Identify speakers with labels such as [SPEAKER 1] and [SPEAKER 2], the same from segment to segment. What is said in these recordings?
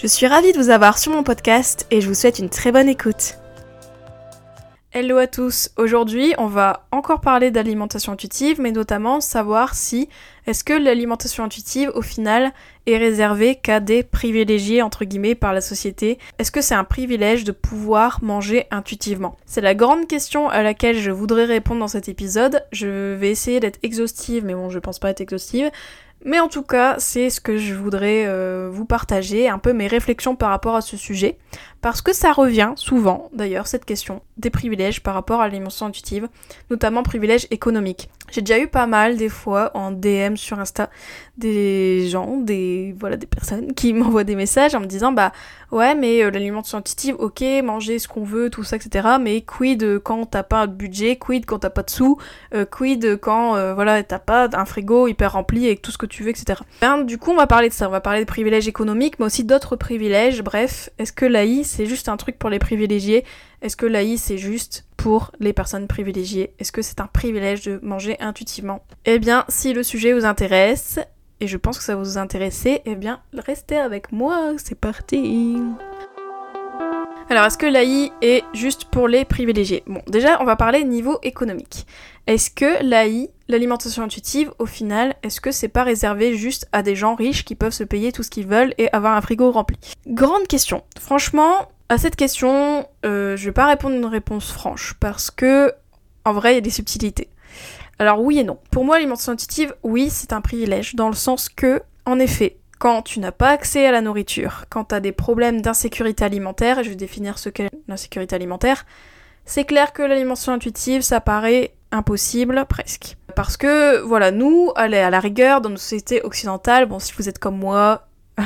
[SPEAKER 1] Je suis ravie de vous avoir sur mon podcast et je vous souhaite une très bonne écoute. Hello à tous, aujourd'hui on va encore parler d'alimentation intuitive, mais notamment savoir si est-ce que l'alimentation intuitive au final est réservée qu'à des privilégiés entre guillemets par la société Est-ce que c'est un privilège de pouvoir manger intuitivement? C'est la grande question à laquelle je voudrais répondre dans cet épisode. Je vais essayer d'être exhaustive, mais bon je pense pas être exhaustive. Mais en tout cas, c'est ce que je voudrais euh, vous partager, un peu mes réflexions par rapport à ce sujet, parce que ça revient souvent, d'ailleurs, cette question des privilèges par rapport à l'alimentation intuitive, notamment privilèges économiques. J'ai déjà eu pas mal des fois en DM sur Insta des gens, des voilà des personnes qui m'envoient des messages en me disant bah ouais mais euh, l'alimentation intuitive ok manger ce qu'on veut tout ça etc mais quid quand t'as pas de budget quid quand t'as pas de sous euh, quid quand euh, voilà t'as pas un frigo hyper rempli avec tout ce que tu veux etc. Ben, du coup on va parler de ça on va parler de privilèges économiques mais aussi d'autres privilèges bref est-ce que l'AI c'est juste un truc pour les privilégiés? Est-ce que l'AI c'est juste pour les personnes privilégiées. Est-ce que c'est un privilège de manger intuitivement? Eh bien, si le sujet vous intéresse, et je pense que ça vous intéresser, eh bien, restez avec moi, c'est parti. Alors, est-ce que l'AI est juste pour les privilégiés? Bon, déjà, on va parler niveau économique. Est-ce que l'AI, l'alimentation intuitive, au final, est-ce que c'est pas réservé juste à des gens riches qui peuvent se payer tout ce qu'ils veulent et avoir un frigo rempli? Grande question. Franchement, à cette question, euh, je vais pas répondre une réponse franche parce que, en vrai, il y a des subtilités. Alors oui et non. Pour moi, l'alimentation intuitive, oui, c'est un privilège dans le sens que, en effet, quand tu n'as pas accès à la nourriture, quand tu as des problèmes d'insécurité alimentaire, et je vais définir ce qu'est l'insécurité alimentaire, c'est clair que l'alimentation intuitive, ça paraît impossible presque. Parce que, voilà, nous, à la rigueur, dans nos sociétés occidentales, bon, si vous êtes comme moi,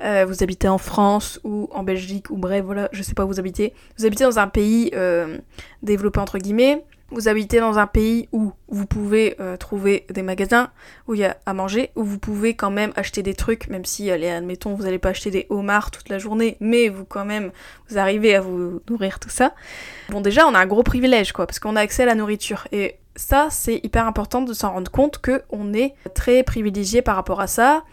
[SPEAKER 1] Euh, vous habitez en France ou en Belgique ou bref, voilà, je sais pas où vous habitez. Vous habitez dans un pays euh, développé entre guillemets. Vous habitez dans un pays où vous pouvez euh, trouver des magasins où il y a à manger, où vous pouvez quand même acheter des trucs, même si, allez, admettons, vous n'allez pas acheter des homards toute la journée, mais vous quand même, vous arrivez à vous nourrir tout ça. Bon, déjà, on a un gros privilège, quoi, parce qu'on a accès à la nourriture. Et ça, c'est hyper important de s'en rendre compte qu'on est très privilégié par rapport à ça.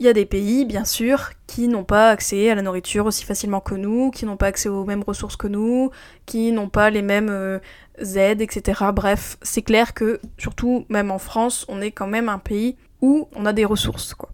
[SPEAKER 1] Il y a des pays, bien sûr, qui n'ont pas accès à la nourriture aussi facilement que nous, qui n'ont pas accès aux mêmes ressources que nous, qui n'ont pas les mêmes euh, aides, etc. Bref, c'est clair que, surtout même en France, on est quand même un pays où on a des ressources, quoi.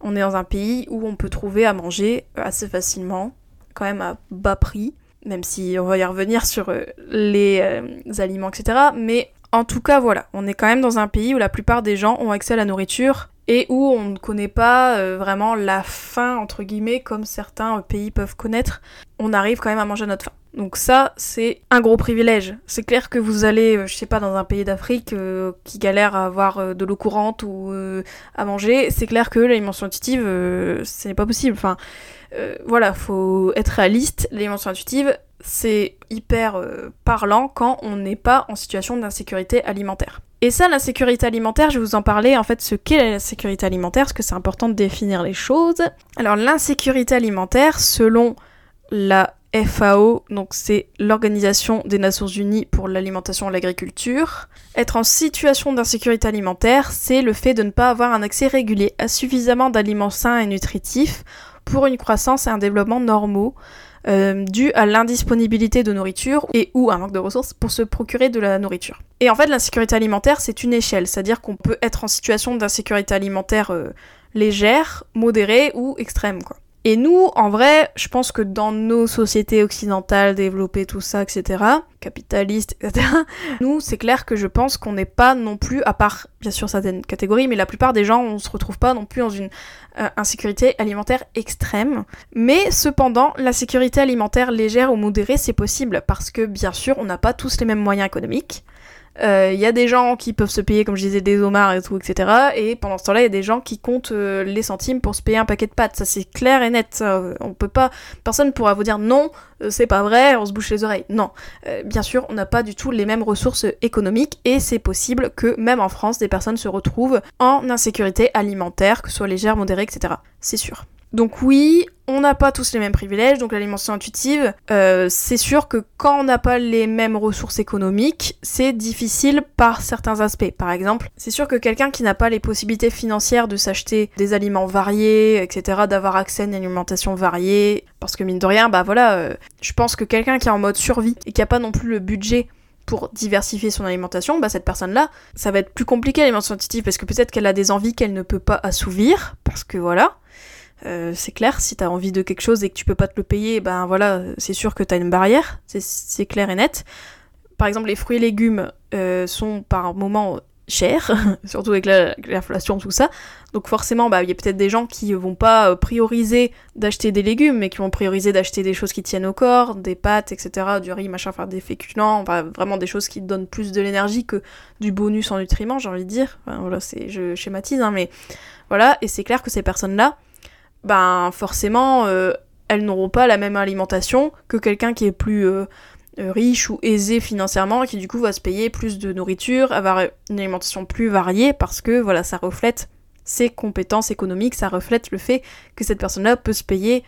[SPEAKER 1] On est dans un pays où on peut trouver à manger assez facilement, quand même à bas prix, même si on va y revenir sur euh, les euh, aliments, etc. Mais en tout cas, voilà, on est quand même dans un pays où la plupart des gens ont accès à la nourriture et où on ne connaît pas euh, vraiment la faim, entre guillemets, comme certains pays peuvent connaître. On arrive quand même à manger notre faim. Donc ça, c'est un gros privilège. C'est clair que vous allez, euh, je sais pas, dans un pays d'Afrique euh, qui galère à avoir de l'eau courante ou à manger, c'est clair que l'alimentation intuitive, ce n'est pas possible. Enfin, voilà, faut être réaliste. L'alimentation intuitive, c'est hyper parlant quand on n'est pas en situation d'insécurité alimentaire. Et ça, la sécurité alimentaire, je vais vous en parler en fait ce qu'est la sécurité alimentaire, parce que c'est important de définir les choses. Alors l'insécurité alimentaire, selon la FAO, donc c'est l'Organisation des Nations Unies pour l'alimentation et l'agriculture. Être en situation d'insécurité alimentaire, c'est le fait de ne pas avoir un accès régulier à suffisamment d'aliments sains et nutritifs pour une croissance et un développement normaux, euh, dû à l'indisponibilité de nourriture et ou un manque de ressources pour se procurer de la nourriture. Et en fait, l'insécurité alimentaire, c'est une échelle, c'est-à-dire qu'on peut être en situation d'insécurité alimentaire euh, légère, modérée ou extrême, quoi. Et nous, en vrai, je pense que dans nos sociétés occidentales développées, tout ça, etc., capitalistes, etc., nous, c'est clair que je pense qu'on n'est pas non plus, à part bien sûr certaines catégories, mais la plupart des gens, on se retrouve pas non plus dans une euh, insécurité alimentaire extrême. Mais cependant, la sécurité alimentaire légère ou modérée, c'est possible parce que bien sûr, on n'a pas tous les mêmes moyens économiques. Euh, Il y a des gens qui peuvent se payer, comme je disais, des homards et tout, etc. Et pendant ce temps-là, il y a des gens qui comptent euh, les centimes pour se payer un paquet de pâtes. Ça, c'est clair et net. Ça, on peut pas. Personne pourra vous dire non, euh, c'est pas vrai, on se bouche les oreilles. Non. Euh, bien sûr, on n'a pas du tout les mêmes ressources économiques et c'est possible que, même en France, des personnes se retrouvent en insécurité alimentaire, que ce soit légère, modérée, etc. C'est sûr. Donc oui, on n'a pas tous les mêmes privilèges, donc l'alimentation intuitive, euh, c'est sûr que quand on n'a pas les mêmes ressources économiques, c'est difficile par certains aspects. Par exemple, c'est sûr que quelqu'un qui n'a pas les possibilités financières de s'acheter des aliments variés, etc., d'avoir accès à une alimentation variée, parce que mine de rien, bah voilà, euh, je pense que quelqu'un qui est en mode survie et qui a pas non plus le budget pour diversifier son alimentation, bah cette personne-là, ça va être plus compliqué l'alimentation intuitive parce que peut-être qu'elle a des envies qu'elle ne peut pas assouvir, parce que voilà. Euh, c'est clair, si t'as envie de quelque chose et que tu peux pas te le payer, ben voilà, c'est sûr que t'as une barrière, c'est clair et net. Par exemple, les fruits et légumes euh, sont par moment chers, surtout avec l'inflation, tout ça. Donc forcément, bah, il y a peut-être des gens qui vont pas prioriser d'acheter des légumes, mais qui vont prioriser d'acheter des choses qui tiennent au corps, des pâtes, etc., du riz, machin, enfin des féculents, enfin, vraiment des choses qui donnent plus de l'énergie que du bonus en nutriments, j'ai envie de dire. Enfin, voilà, je schématise, hein, mais voilà, et c'est clair que ces personnes-là, ben forcément, euh, elles n'auront pas la même alimentation que quelqu'un qui est plus euh, euh, riche ou aisé financièrement qui du coup va se payer plus de nourriture, avoir une alimentation plus variée parce que voilà, ça reflète ses compétences économiques, ça reflète le fait que cette personne-là peut se payer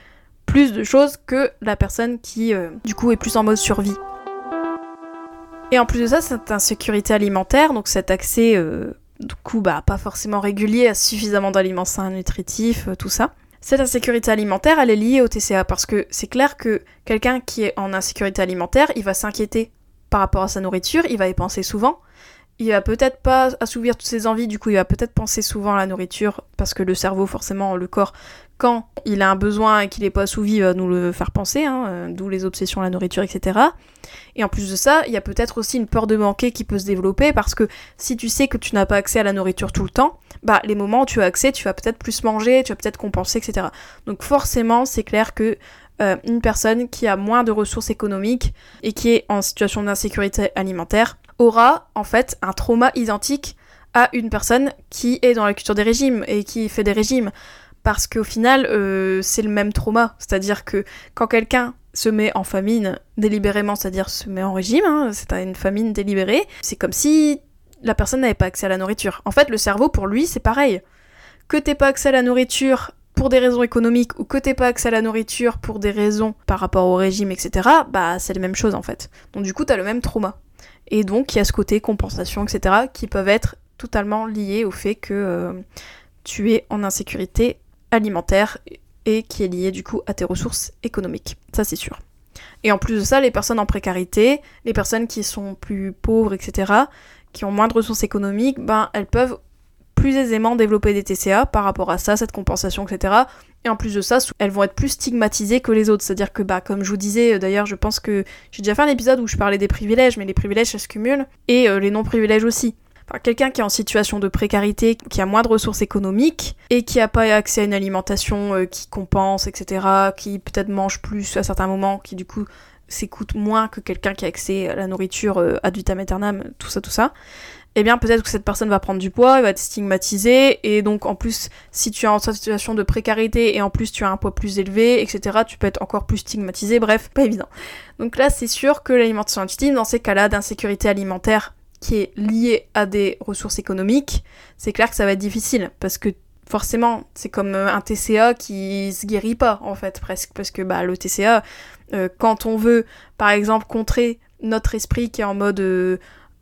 [SPEAKER 1] plus de choses que la personne qui du coup est plus en mode survie. Et en plus de ça, cette insécurité alimentaire, donc cet accès du coup bah pas forcément régulier à suffisamment d'aliments sains, nutritifs, tout ça, cette insécurité alimentaire, elle est liée au TCA parce que c'est clair que quelqu'un qui est en insécurité alimentaire, il va s'inquiéter par rapport à sa nourriture, il va y penser souvent. Il va peut-être pas assouvir toutes ses envies, du coup il va peut-être penser souvent à la nourriture parce que le cerveau, forcément, le corps, quand il a un besoin et qu'il n'est pas assouvi, va nous le faire penser, hein, euh, d'où les obsessions à la nourriture, etc. Et en plus de ça, il y a peut-être aussi une peur de manquer qui peut se développer parce que si tu sais que tu n'as pas accès à la nourriture tout le temps, bah les moments où tu as accès, tu vas peut-être plus manger, tu vas peut-être compenser, etc. Donc forcément, c'est clair que euh, une personne qui a moins de ressources économiques et qui est en situation d'insécurité alimentaire aura en fait un trauma identique à une personne qui est dans la culture des régimes et qui fait des régimes parce qu'au final, euh, c'est le même trauma. C'est-à-dire que quand quelqu'un se met en famine délibérément, c'est-à-dire se met en régime, hein, c'est une famine délibérée, c'est comme si la personne n'avait pas accès à la nourriture. En fait, le cerveau, pour lui, c'est pareil. Que t'aies pas accès à la nourriture pour des raisons économiques ou que t'aies pas accès à la nourriture pour des raisons par rapport au régime, etc., bah c'est la même chose en fait. Donc du coup, t'as le même trauma. Et donc, il y a ce côté compensation, etc., qui peuvent être totalement liés au fait que euh, tu es en insécurité alimentaire et qui est lié du coup à tes ressources économiques. Ça c'est sûr. Et en plus de ça, les personnes en précarité, les personnes qui sont plus pauvres, etc., qui ont moins de ressources économiques, ben elles peuvent plus aisément développer des TCA par rapport à ça, cette compensation, etc. Et en plus de ça, elles vont être plus stigmatisées que les autres. C'est-à-dire que, bah, comme je vous disais, euh, d'ailleurs, je pense que j'ai déjà fait un épisode où je parlais des privilèges, mais les privilèges, ça se cumule, et euh, les non-privilèges aussi quelqu'un qui est en situation de précarité, qui a moins de ressources économiques et qui n'a pas accès à une alimentation euh, qui compense, etc., qui peut-être mange plus à certains moments, qui du coup s'écoute moins que quelqu'un qui a accès à la nourriture ad vitam aeternam, tout ça, tout ça, eh bien peut-être que cette personne va prendre du poids, elle va être stigmatisée, et donc en plus, si tu es en situation de précarité et en plus tu as un poids plus élevé, etc., tu peux être encore plus stigmatisé, bref, pas évident. Donc là, c'est sûr que l'alimentation intuitive, dans ces cas-là d'insécurité alimentaire, qui est lié à des ressources économiques, c'est clair que ça va être difficile parce que forcément, c'est comme euh, un TCA qui se guérit pas en fait presque parce que bah le TCA euh, quand on veut par exemple contrer notre esprit qui est en mode euh,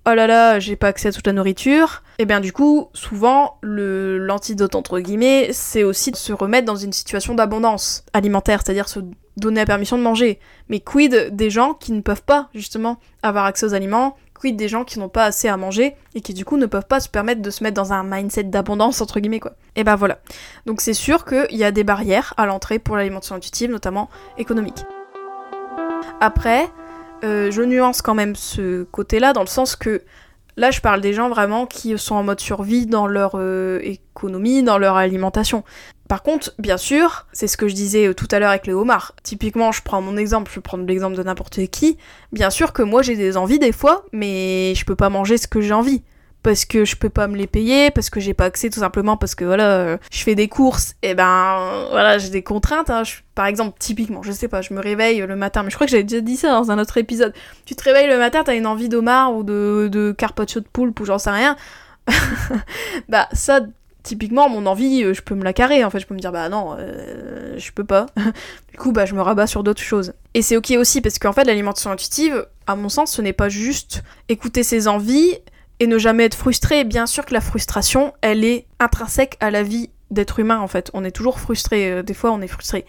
[SPEAKER 1] oh là là, j'ai pas accès à toute la nourriture, et eh bien du coup, souvent, le l'antidote entre guillemets, c'est aussi de se remettre dans une situation d'abondance alimentaire, c'est-à-dire se donner la permission de manger. Mais quid des gens qui ne peuvent pas justement avoir accès aux aliments, des gens qui n'ont pas assez à manger et qui du coup ne peuvent pas se permettre de se mettre dans un mindset d'abondance entre guillemets quoi? Et ben voilà. Donc c'est sûr qu'il y a des barrières à l'entrée pour l'alimentation intuitive, notamment économique. Après, euh, je nuance quand même ce côté-là dans le sens que Là, je parle des gens vraiment qui sont en mode survie dans leur euh, économie, dans leur alimentation. Par contre, bien sûr, c'est ce que je disais euh, tout à l'heure avec les homards. Typiquement, je prends mon exemple, je vais prendre l'exemple de n'importe qui. Bien sûr que moi j'ai des envies des fois, mais je peux pas manger ce que j'ai envie parce que je peux pas me les payer, parce que j'ai pas accès tout simplement parce que voilà, euh, je fais des courses, et ben voilà, j'ai des contraintes. Hein. par exemple, typiquement, je sais pas, je me réveille le matin, mais je crois que j'avais déjà dit ça dans un autre épisode. Tu te réveilles le matin, t'as une envie d'homard ou de, de carpaccio de poulpe ou j'en sais rien. bah ça, typiquement, mon envie, euh, je peux me la carrer. En fait, je peux me dire bah non, euh, je peux pas. du coup, bah je me rabats sur d'autres choses. Et c'est ok aussi parce qu'en fait, l'alimentation intuitive, à mon sens, ce n'est pas juste écouter ses envies et ne jamais être frustré. Bien sûr que la frustration, elle est intrinsèque à la vie d'être humain en fait. On est toujours frustré. Euh, des fois, on est frustré.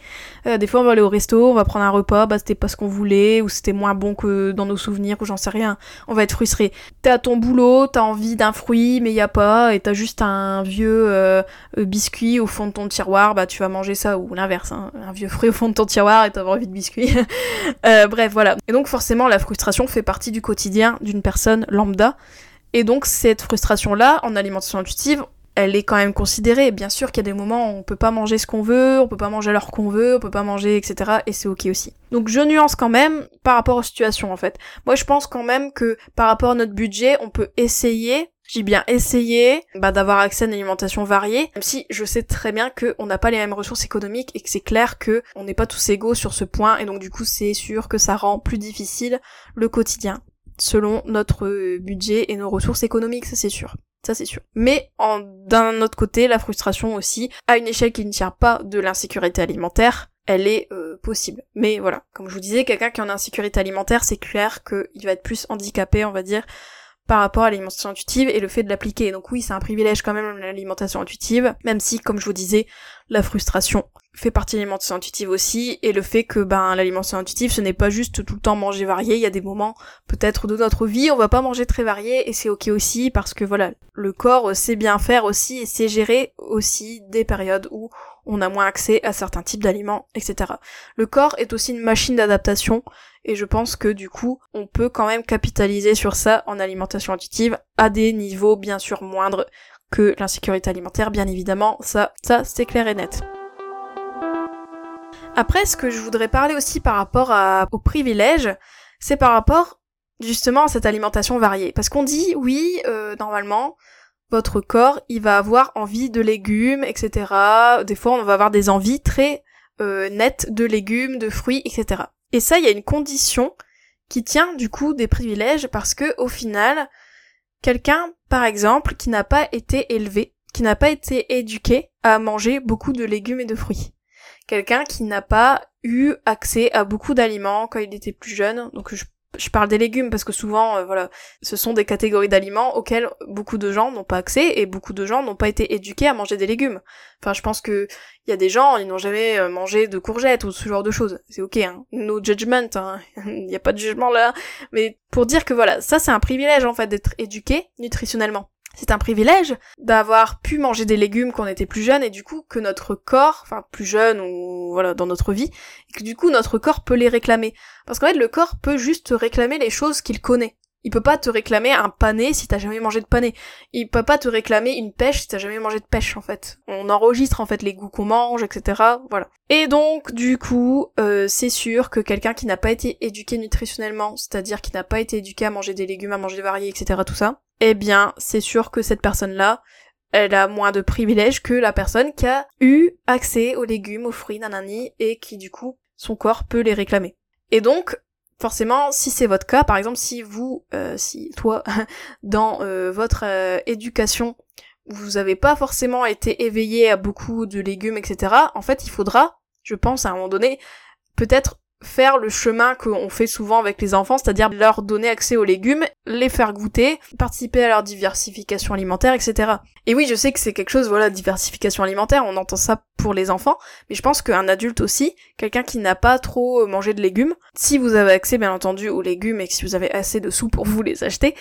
[SPEAKER 1] Euh, des fois, on va aller au resto, on va prendre un repas, bah c'était pas ce qu'on voulait, ou c'était moins bon que dans nos souvenirs, ou j'en sais rien. On va être frustré. T'es à ton boulot, t'as envie d'un fruit, mais y a pas, et t'as juste un vieux euh, biscuit au fond de ton tiroir, bah tu vas manger ça, ou l'inverse, hein. un vieux fruit au fond de ton tiroir et t'as envie de biscuit. bref, voilà. Et donc forcément, la frustration fait partie du quotidien d'une personne lambda. Et donc cette frustration-là, en alimentation intuitive, elle est quand même considérée. Bien sûr qu'il y a des moments où on peut pas manger ce qu'on veut, on peut pas manger l'heure qu'on veut, on peut pas manger, etc. Et c'est ok aussi. Donc je nuance quand même par rapport aux situations en fait. Moi je pense quand même que par rapport à notre budget, on peut essayer j'ai bien essayé bah, d'avoir accès à une alimentation variée, même si je sais très bien qu'on n'a pas les mêmes ressources économiques et que c'est clair que on n'est pas tous égaux sur ce point et donc du coup c'est sûr que ça rend plus difficile le quotidien selon notre budget et nos ressources économiques, ça c'est sûr. Ça c'est sûr. Mais d'un autre côté, la frustration aussi, à une échelle qui ne tient pas de l'insécurité alimentaire, elle est euh, possible. Mais voilà, comme je vous disais, quelqu'un qui a une insécurité alimentaire, c'est clair qu'il va être plus handicapé, on va dire, par rapport à l'alimentation intuitive et le fait de l'appliquer. Donc oui, c'est un privilège quand même l'alimentation intuitive, même si, comme je vous disais, la frustration fait partie de l'alimentation intuitive aussi, et le fait que ben l'alimentation intuitive, ce n'est pas juste tout le temps manger varié, il y a des moments peut-être de notre vie, on va pas manger très varié, et c'est ok aussi, parce que voilà, le corps sait bien faire aussi, et sait gérer aussi des périodes où on a moins accès à certains types d'aliments, etc. Le corps est aussi une machine d'adaptation, et je pense que du coup, on peut quand même capitaliser sur ça en alimentation intuitive à des niveaux bien sûr moindres que l'insécurité alimentaire, bien évidemment, ça, ça c'est clair et net. Après, ce que je voudrais parler aussi par rapport à, aux privilèges, c'est par rapport justement à cette alimentation variée. Parce qu'on dit, oui, euh, normalement, votre corps, il va avoir envie de légumes, etc. Des fois, on va avoir des envies très euh, nettes de légumes, de fruits, etc. Et ça, il y a une condition qui tient du coup des privilèges parce que au final, quelqu'un, par exemple, qui n'a pas été élevé, qui n'a pas été éduqué à manger beaucoup de légumes et de fruits. Quelqu'un qui n'a pas eu accès à beaucoup d'aliments quand il était plus jeune, donc je je parle des légumes parce que souvent, euh, voilà, ce sont des catégories d'aliments auxquelles beaucoup de gens n'ont pas accès et beaucoup de gens n'ont pas été éduqués à manger des légumes. Enfin, je pense que il y a des gens, ils n'ont jamais euh, mangé de courgettes ou ce genre de choses. C'est ok, hein. No judgment, hein. Il n'y a pas de jugement là. Mais pour dire que voilà, ça c'est un privilège en fait d'être éduqué nutritionnellement c'est un privilège d'avoir pu manger des légumes quand on était plus jeune et du coup que notre corps, enfin plus jeune ou voilà dans notre vie, et que du coup notre corps peut les réclamer. Parce qu'en fait le corps peut juste réclamer les choses qu'il connaît. Il peut pas te réclamer un pané si t'as jamais mangé de pané. Il peut pas te réclamer une pêche si t'as jamais mangé de pêche en fait. On enregistre en fait les goûts qu'on mange, etc. Voilà. Et donc du coup, euh, c'est sûr que quelqu'un qui n'a pas été éduqué nutritionnellement, c'est-à-dire qui n'a pas été éduqué à manger des légumes, à manger des variés, etc. Tout ça, eh bien c'est sûr que cette personne-là, elle a moins de privilèges que la personne qui a eu accès aux légumes, aux fruits, nanani, et qui du coup, son corps peut les réclamer. Et donc, forcément, si c'est votre cas, par exemple, si vous, euh, si toi, dans euh, votre euh, éducation, vous n'avez pas forcément été éveillé à beaucoup de légumes, etc., en fait, il faudra, je pense, à un moment donné, peut-être faire le chemin qu'on fait souvent avec les enfants, c'est-à-dire leur donner accès aux légumes, les faire goûter, participer à leur diversification alimentaire, etc. Et oui, je sais que c'est quelque chose, voilà, diversification alimentaire, on entend ça pour les enfants, mais je pense qu'un adulte aussi, quelqu'un qui n'a pas trop mangé de légumes, si vous avez accès bien entendu aux légumes et que si vous avez assez de sous pour vous les acheter,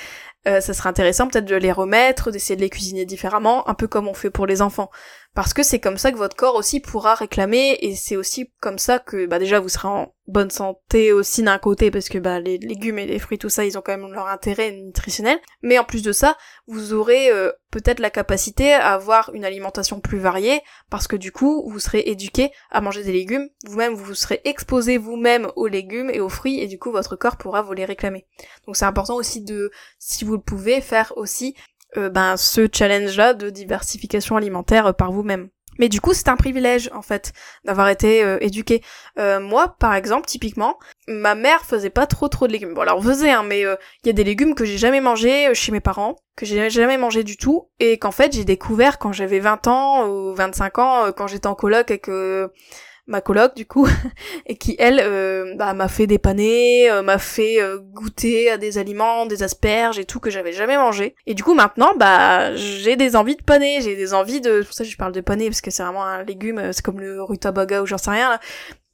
[SPEAKER 1] euh, ça serait intéressant peut-être de les remettre, d'essayer de les cuisiner différemment, un peu comme on fait pour les enfants. Parce que c'est comme ça que votre corps aussi pourra réclamer, et c'est aussi comme ça que bah déjà vous serez en bonne santé aussi d'un côté, parce que bah les légumes et les fruits, tout ça, ils ont quand même leur intérêt nutritionnel. Mais en plus de ça, vous aurez euh, peut-être la capacité à avoir une alimentation plus variée, parce que du coup, vous serez éduqué à manger des légumes, vous-même vous serez exposé vous-même aux légumes et aux fruits, et du coup votre corps pourra vous les réclamer. Donc c'est important aussi de, si vous le pouvez, faire aussi euh, ben, ce challenge-là de diversification alimentaire par vous-même. Mais du coup, c'est un privilège en fait d'avoir été euh, éduqué. Euh, moi, par exemple, typiquement, ma mère faisait pas trop trop de légumes. Bon, alors on faisait, hein, mais il y a des légumes que j'ai jamais mangés chez mes parents, que j'ai jamais mangé du tout, et qu'en fait j'ai découvert quand j'avais 20 ans ou 25 ans, quand j'étais en coloc et que ma coloc du coup et qui elle euh, bah, m'a fait dépanner, euh, m'a fait euh, goûter à des aliments, des asperges et tout que j'avais jamais mangé. Et du coup maintenant bah j'ai des envies de paner, j'ai des envies de pour ça je parle de paner parce que c'est vraiment un légume, c'est comme le rutabaga ou j'en sais rien là.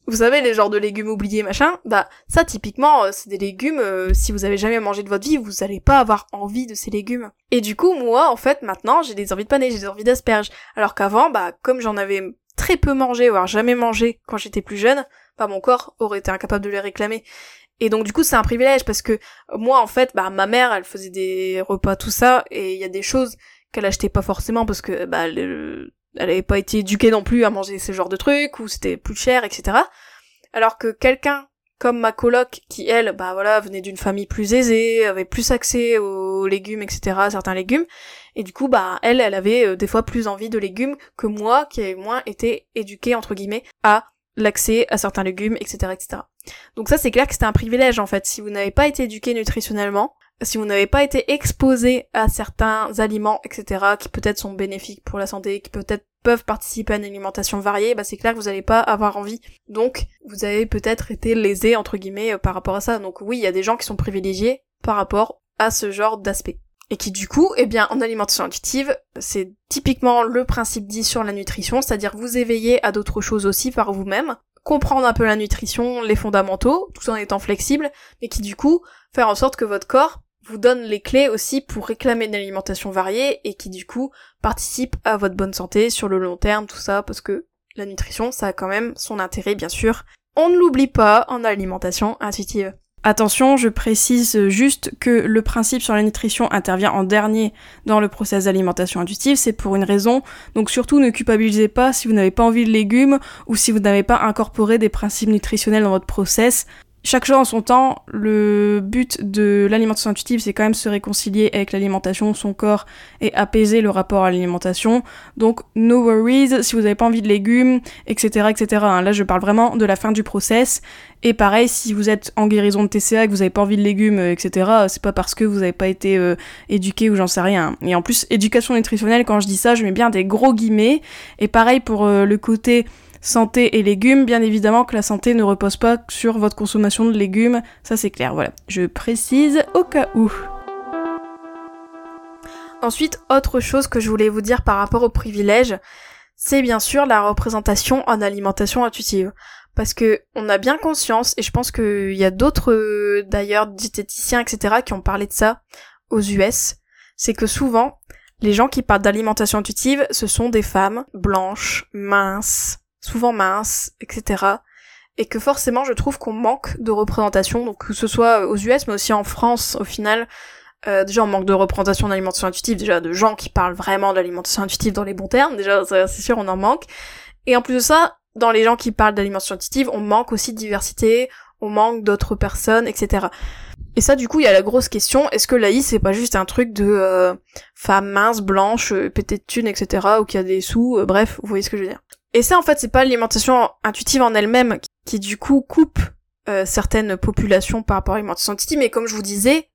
[SPEAKER 1] Vous savez les genres de légumes oubliés machin, bah ça typiquement c'est des légumes si vous avez jamais mangé de votre vie, vous allez pas avoir envie de ces légumes. Et du coup moi en fait maintenant j'ai des envies de paner, j'ai des envies d'asperges alors qu'avant bah comme j'en avais très peu mangé, voire jamais mangé quand j'étais plus jeune, bah mon corps aurait été incapable de les réclamer. Et donc du coup c'est un privilège parce que moi en fait, bah ma mère elle faisait des repas tout ça et il y a des choses qu'elle achetait pas forcément parce que bah elle, elle avait pas été éduquée non plus à manger ce genre de trucs ou c'était plus cher etc. Alors que quelqu'un comme ma coloc qui elle bah voilà venait d'une famille plus aisée avait plus accès aux légumes etc certains légumes et du coup, bah, elle, elle avait euh, des fois plus envie de légumes que moi, qui ai moins été éduquée, entre guillemets, à l'accès à certains légumes, etc., etc. Donc ça, c'est clair que c'était un privilège, en fait. Si vous n'avez pas été éduqué nutritionnellement, si vous n'avez pas été exposé à certains aliments, etc., qui peut-être sont bénéfiques pour la santé, qui peut-être peuvent participer à une alimentation variée, bah c'est clair que vous n'allez pas avoir envie. Donc, vous avez peut-être été lésé, entre guillemets, euh, par rapport à ça. Donc oui, il y a des gens qui sont privilégiés par rapport à ce genre d'aspect et qui du coup, eh bien, en alimentation intuitive, c'est typiquement le principe dit sur la nutrition, c'est-à-dire vous éveiller à d'autres choses aussi par vous-même, comprendre un peu la nutrition, les fondamentaux, tout en étant flexible, mais qui du coup, faire en sorte que votre corps vous donne les clés aussi pour réclamer une alimentation variée et qui du coup participe à votre bonne santé sur le long terme, tout ça, parce que la nutrition, ça a quand même son intérêt, bien sûr. On ne l'oublie pas en alimentation intuitive. Attention, je précise juste que le principe sur la nutrition intervient en dernier dans le process d'alimentation intuitive, c'est pour une raison. Donc surtout ne culpabilisez pas si vous n'avez pas envie de légumes ou si vous n'avez pas incorporé des principes nutritionnels dans votre process chaque chose en son temps, le but de l'alimentation intuitive, c'est quand même se réconcilier avec l'alimentation, son corps, et apaiser le rapport à l'alimentation. Donc, no worries, si vous n'avez pas envie de légumes, etc., etc. Hein. Là, je parle vraiment de la fin du process. Et pareil, si vous êtes en guérison de TCA et que vous n'avez pas envie de légumes, etc., c'est pas parce que vous n'avez pas été euh, éduqué ou j'en sais rien. Et en plus, éducation nutritionnelle, quand je dis ça, je mets bien des gros guillemets. Et pareil pour euh, le côté santé et légumes, bien évidemment que la santé ne repose pas sur votre consommation de légumes, ça c'est clair, voilà. Je précise au cas où. Ensuite, autre chose que je voulais vous dire par rapport aux privilèges, c'est bien sûr la représentation en alimentation intuitive. Parce que on a bien conscience, et je pense qu'il y a d'autres d'ailleurs diététiciens, etc., qui ont parlé de ça aux US, c'est que souvent, les gens qui parlent d'alimentation intuitive, ce sont des femmes blanches, minces, souvent minces, etc. Et que forcément je trouve qu'on manque de représentation, donc que ce soit aux US mais aussi en France au final. Euh, déjà on manque de représentation d'alimentation intuitive, déjà de gens qui parlent vraiment d'alimentation intuitive dans les bons termes, déjà c'est sûr on en manque. Et en plus de ça, dans les gens qui parlent d'alimentation intuitive, on manque aussi de diversité, on manque d'autres personnes, etc. Et ça, du coup, il y a la grosse question, est-ce que l'AI, c'est pas juste un truc de euh, femme mince, blanche, euh, pété de thunes, etc., ou qui a des sous, euh, bref, vous voyez ce que je veux dire. Et ça, en fait, c'est pas l'alimentation intuitive en elle-même qui, du coup, coupe euh, certaines populations par rapport à l'alimentation intuitive, mais comme je vous disais,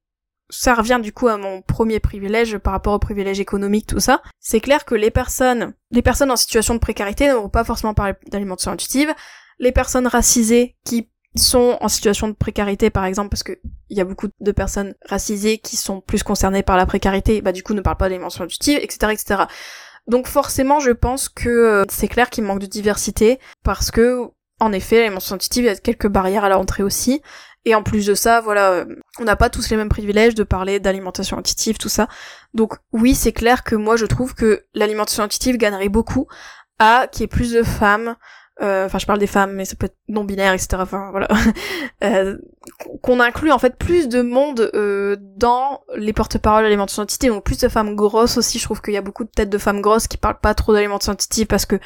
[SPEAKER 1] ça revient du coup à mon premier privilège par rapport au privilège économique, tout ça. C'est clair que les personnes, les personnes en situation de précarité ne vont pas forcément parler d'alimentation intuitive. Les personnes racisées qui sont en situation de précarité par exemple parce que il y a beaucoup de personnes racisées qui sont plus concernées par la précarité bah du coup ne parlent pas d'alimentation intuitive etc etc donc forcément, je pense que euh, c'est clair qu'il manque de diversité parce que en effet, l'alimentation intuitive, il y a quelques barrières à la rentrée aussi. Et en plus de ça, voilà, euh, on n'a pas tous les mêmes privilèges de parler d'alimentation intuitive, tout ça. Donc oui, c'est clair que moi je trouve que l'alimentation intuitive gagnerait beaucoup à qu'il y ait plus de femmes enfin je parle des femmes, mais ça peut être non binaire, etc. Enfin voilà, euh, qu'on inclut en fait plus de monde euh, dans les porte-paroles d'alimentation intuitive, donc plus de femmes grosses aussi. Je trouve qu'il y a beaucoup de têtes de femmes grosses qui parlent pas trop d'alimentation intuitive parce que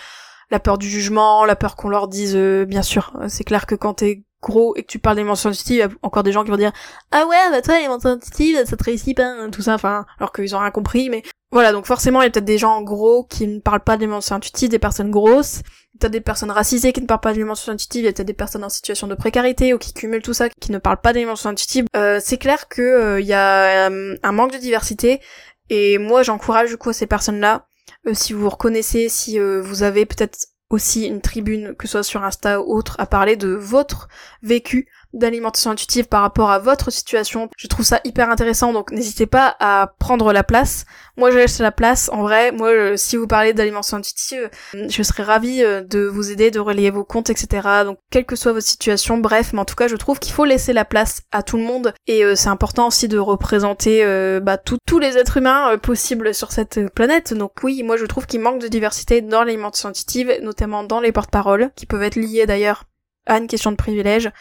[SPEAKER 1] la peur du jugement, la peur qu'on leur dise, bien sûr, c'est clair que quand t'es gros et que tu parles d'alimentation intuitive, il y a encore des gens qui vont dire ah ouais bah toi l'alimentation intuitive ça te réussit pas tout ça enfin alors qu'ils ont rien compris mais voilà donc forcément il y a peut-être des gens gros qui ne parlent pas d'alimentation intuitive des personnes grosses t'as des personnes racisées qui ne parlent pas d'alimentation intuitive, il y a des personnes en situation de précarité ou qui cumulent tout ça, qui ne parlent pas d'alimentation intuitive. Euh, c'est clair que euh, il y a euh, un manque de diversité et moi j'encourage du coup ces personnes-là, si vous vous reconnaissez, si vous avez peut-être aussi une tribune, que ce soit sur Insta ou autre, à parler de votre vécu d'alimentation intuitive par rapport à votre situation. Je trouve ça hyper intéressant, donc n'hésitez pas à prendre la place. Moi, je laisse la place. En vrai, moi, euh, si vous parlez d'alimentation intuitive, euh, je serais ravie euh, de vous aider, de relayer vos comptes, etc. Donc, quelle que soit votre situation, bref, mais en tout cas, je trouve qu'il faut laisser la place à tout le monde. Et c'est important aussi de représenter bah, tous les êtres humains possibles sur cette planète. Donc oui, moi, je trouve qu'il manque de diversité dans l'alimentation intuitive, notamment dans les porte-paroles, qui peuvent être liées d'ailleurs à une question de privilège.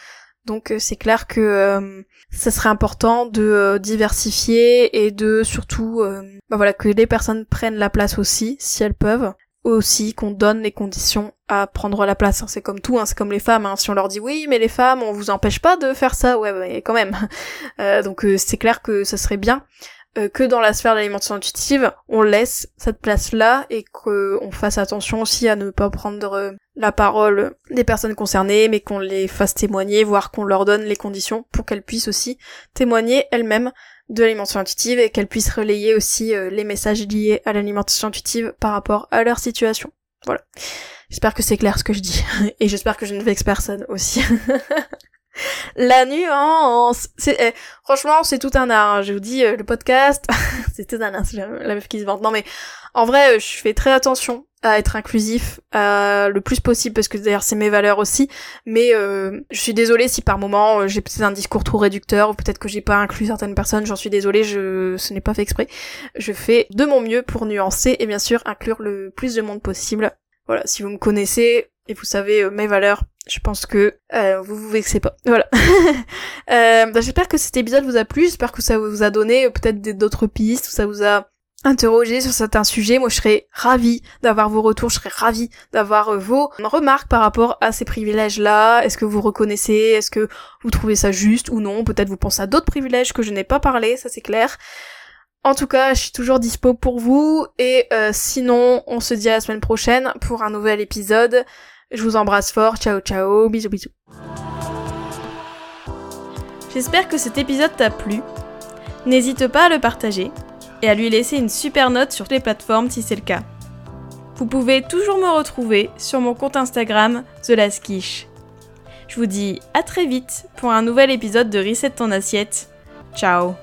[SPEAKER 1] Donc euh, c'est clair que euh, ça serait important de euh, diversifier et de surtout bah voilà que les personnes prennent la place aussi si elles peuvent aussi qu'on donne les conditions à prendre la place. C'est comme tout, hein, c'est comme les femmes. Hein. Si on leur dit oui, mais les femmes, on vous empêche pas de faire ça, ouais, mais quand même. donc c'est clair que ça serait bien euh, que dans la sphère de l'alimentation intuitive, on laisse cette place-là et qu'on fasse attention aussi à ne pas prendre euh, la parole des personnes concernées, mais qu'on les fasse témoigner, voire qu'on leur donne les conditions pour qu'elles puissent aussi témoigner elles-mêmes de l'alimentation intuitive et qu'elles puissent relayer aussi euh, les messages liés à l'alimentation intuitive par rapport à leur situation. Voilà. J'espère que c'est clair ce que je dis. Et j'espère que je ne vexe personne aussi. La nuance. Eh, franchement, c'est tout un art. Hein. Je vous dis, euh, le podcast, c'est tout un art. La meuf qui se vante. Non, mais en vrai, euh, je fais très attention à être inclusif euh, le plus possible parce que d'ailleurs c'est mes valeurs aussi. Mais je suis désolée si par moment j'ai peut-être un discours trop réducteur ou peut-être que j'ai pas inclus certaines personnes. J'en suis désolée. Je, ce n'est pas fait exprès. Je fais de mon mieux pour nuancer et bien sûr inclure le plus de monde possible. Voilà, si vous me connaissez, et vous savez euh, mes valeurs. Je pense que euh, vous vous vexez pas. Voilà. euh, bah, j'espère que cet épisode vous a plu. J'espère que ça vous a donné euh, peut-être d'autres pistes, ou ça vous a interrogé sur certains sujets. Moi, je serais ravie d'avoir vos retours. Je serais ravie d'avoir vos remarques par rapport à ces privilèges-là. Est-ce que vous reconnaissez? Est-ce que vous trouvez ça juste ou non? Peut-être vous pensez à d'autres privilèges que je n'ai pas parlé. Ça, c'est clair. En tout cas, je suis toujours dispo pour vous et sinon, on se dit à la semaine prochaine pour un nouvel épisode. Je vous embrasse fort, ciao ciao, bisous bisous. J'espère que cet épisode t'a plu. N'hésite pas à le partager et à lui laisser une super note sur les plateformes si c'est le cas. Vous pouvez toujours me retrouver sur mon compte Instagram TheLasquiche. Je vous dis à très vite pour un nouvel épisode de Reset ton assiette. Ciao